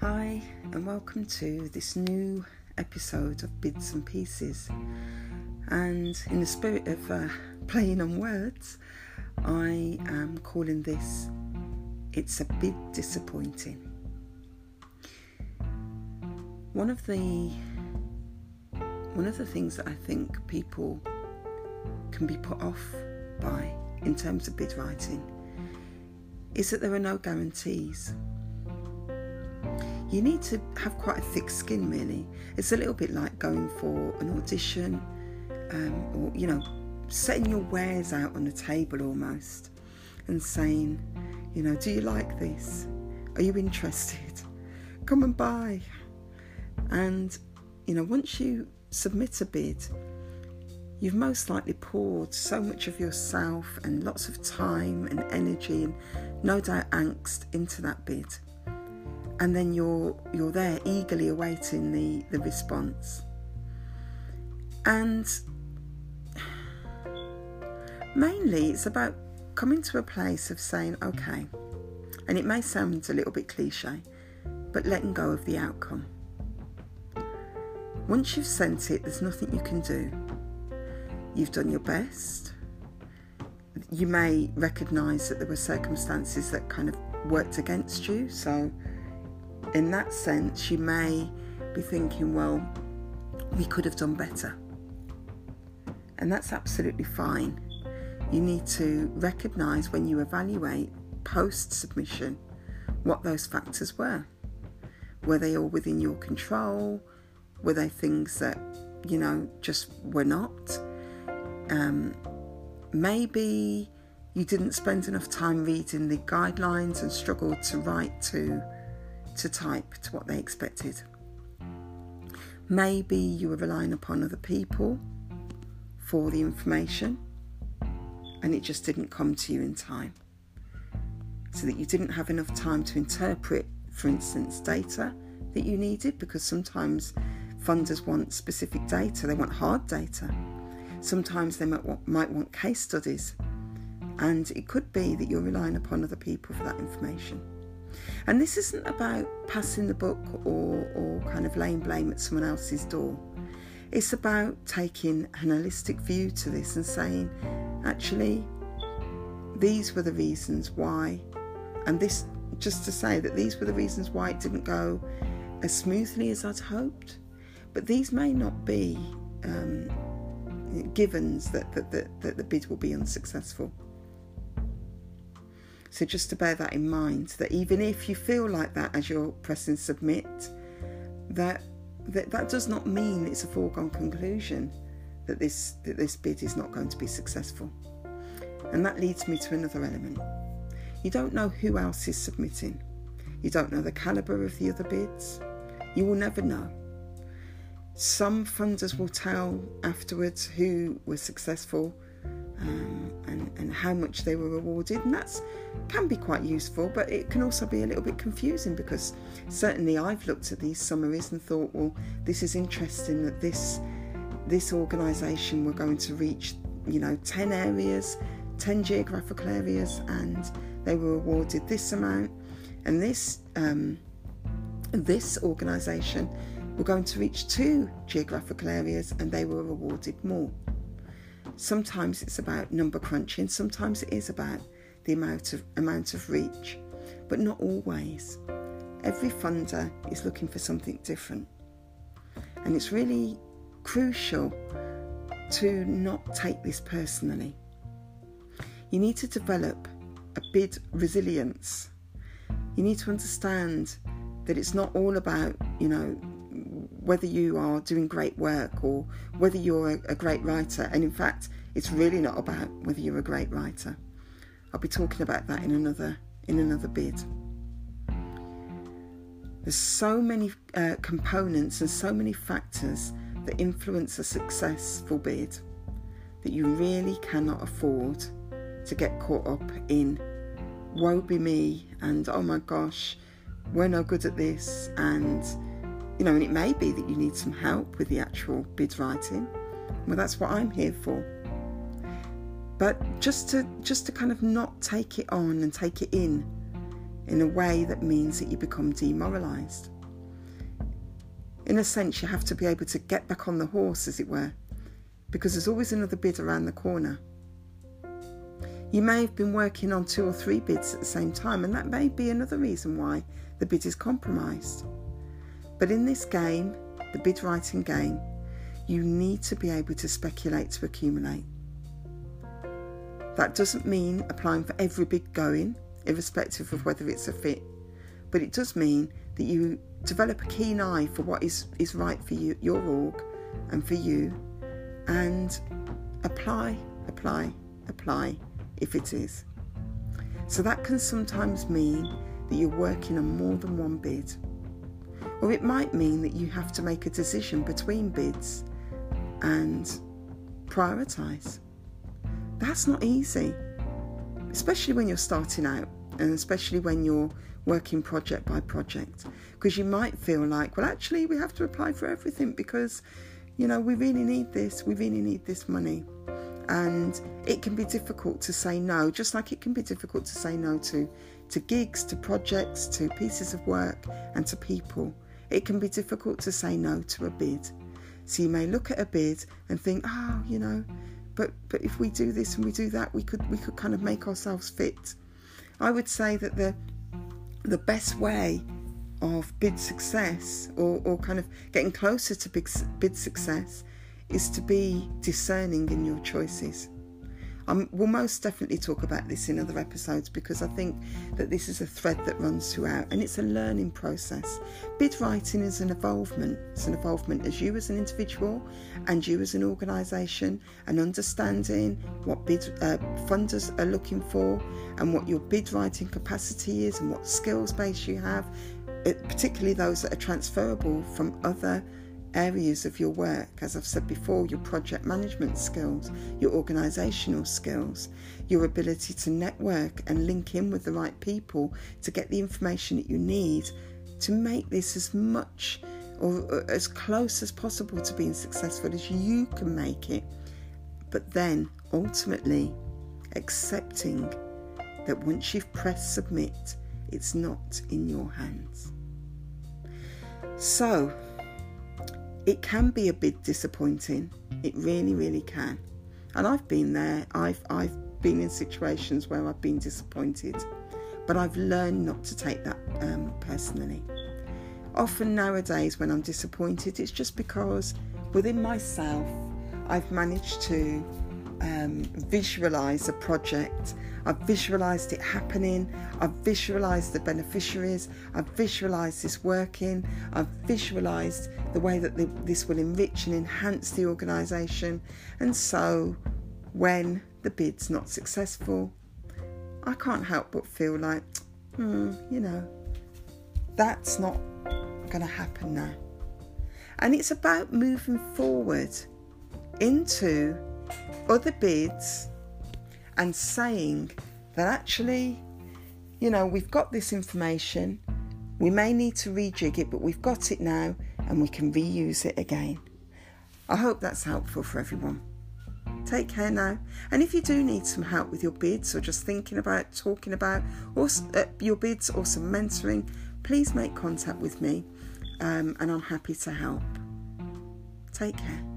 Hi, and welcome to this new episode of Bits and Pieces. And in the spirit of uh, playing on words, I am calling this It's a Bit Disappointing. One of the one of the things that I think people can be put off by in terms of bid writing is that there are no guarantees. You need to have quite a thick skin, really. It's a little bit like going for an audition um, or, you know, setting your wares out on the table almost and saying, you know, do you like this? Are you interested? Come and buy. And, you know, once you submit a bid, you've most likely poured so much of yourself and lots of time and energy and no doubt angst into that bid. And then you're you're there eagerly awaiting the, the response. And mainly it's about coming to a place of saying, okay, and it may sound a little bit cliche, but letting go of the outcome. Once you've sent it, there's nothing you can do. You've done your best. You may recognise that there were circumstances that kind of worked against you. So, in that sense, you may be thinking, well, we could have done better. And that's absolutely fine. You need to recognise when you evaluate post submission what those factors were. Were they all within your control? Were they things that, you know, just were not? Um, maybe you didn't spend enough time reading the guidelines and struggled to write to to type to what they expected. Maybe you were relying upon other people for the information and it just didn't come to you in time. So that you didn't have enough time to interpret, for instance, data that you needed because sometimes funders want specific data, they want hard data. Sometimes they might want, might want case studies, and it could be that you're relying upon other people for that information. And this isn't about passing the book or, or kind of laying blame at someone else's door. It's about taking an holistic view to this and saying, actually, these were the reasons why, and this just to say that these were the reasons why it didn't go as smoothly as I'd hoped. But these may not be um, givens that, that, that, that the bid will be unsuccessful. So just to bear that in mind, that even if you feel like that as you're pressing submit, that that, that does not mean it's a foregone conclusion that this that this bid is not going to be successful. And that leads me to another element. You don't know who else is submitting. You don't know the calibre of the other bids. You will never know. Some funders will tell afterwards who was successful um, how much they were awarded, and that can be quite useful, but it can also be a little bit confusing because certainly I've looked at these summaries and thought, well, this is interesting that this this organisation were going to reach, you know, 10 areas, 10 geographical areas, and they were awarded this amount, and this um, this organisation were going to reach two geographical areas and they were awarded more. Sometimes it's about number crunching, sometimes it is about the amount of amount of reach, but not always. Every funder is looking for something different. And it's really crucial to not take this personally. You need to develop a bid resilience. You need to understand that it's not all about, you know, whether you are doing great work or whether you're a, great writer. And in fact, it's really not about whether you're a great writer. I'll be talking about that in another in another bid. There's so many uh, components and so many factors that influence a successful bid that you really cannot afford to get caught up in woe be me and oh my gosh, we're no good at this and you know, and it may be that you need some help with the actual bid writing. Well, that's what I'm here for. But just to just to kind of not take it on and take it in in a way that means that you become demoralised. In a sense, you have to be able to get back on the horse, as it were, because there's always another bid around the corner. You may have been working on two or three bids at the same time, and that may be another reason why the bid is compromised. But in this game, the bid writing game, you need to be able to speculate to accumulate. That doesn't mean applying for every bid going, irrespective of whether it's a fit, but it does mean that you develop a keen eye for what is, is right for you, your org and for you, and apply, apply, apply if it is. So that can sometimes mean that you're working on more than one bid. Or it might mean that you have to make a decision between bids and prioritise. That's not easy, especially when you're starting out and especially when you're working project by project because you might feel like, well, actually, we have to apply for everything because, you know, we really need this, we really need this money. And it can be difficult to say no, just like it can be difficult to say no to, to gigs, to projects, to pieces of work, and to people. It can be difficult to say no to a bid. So you may look at a bid and think, oh, you know, but but if we do this and we do that, we could we could kind of make ourselves fit. I would say that the the best way of bid success or, or kind of getting closer to big, bid success is to be discerning in your choices. Um, we'll most definitely talk about this in other episodes because I think that this is a thread that runs throughout and it's a learning process. Bid writing is an evolvement. It's an evolvement as you as an individual and you as an organisation and understanding what bid uh, funders are looking for and what your bid writing capacity is and what skills base you have, particularly those that are transferable from other areas of your work, as I've said before, your project management skills, your organisational skills, your ability to network and link in with the right people to get the information that you need to make this as much or as close as possible to being successful as you can make it. But then ultimately accepting that once you've pressed submit, it's not in your hands. So, it can be a bit disappointing. It really, really can. And I've been there. I've I've been in situations where I've been disappointed, but I've learned not to take that um, personally. Often nowadays, when I'm disappointed, it's just because within myself I've managed to um, visualize a project. I've visualized it happening. I've visualized the beneficiaries. I've visualized this working. I've visualized the way that this will enrich and enhance the organisation. And so, when the bid's not successful, I can't help but feel like, hmm, you know, that's not going to happen now. And it's about moving forward into other bids and saying that actually, you know, we've got this information, we may need to rejig it, but we've got it now and we can reuse it again. I hope that's helpful for everyone. Take care now. And if you do need some help with your bids or just thinking about, talking about or, uh, your bids or some mentoring, please make contact with me um, and I'm happy to help. Take care.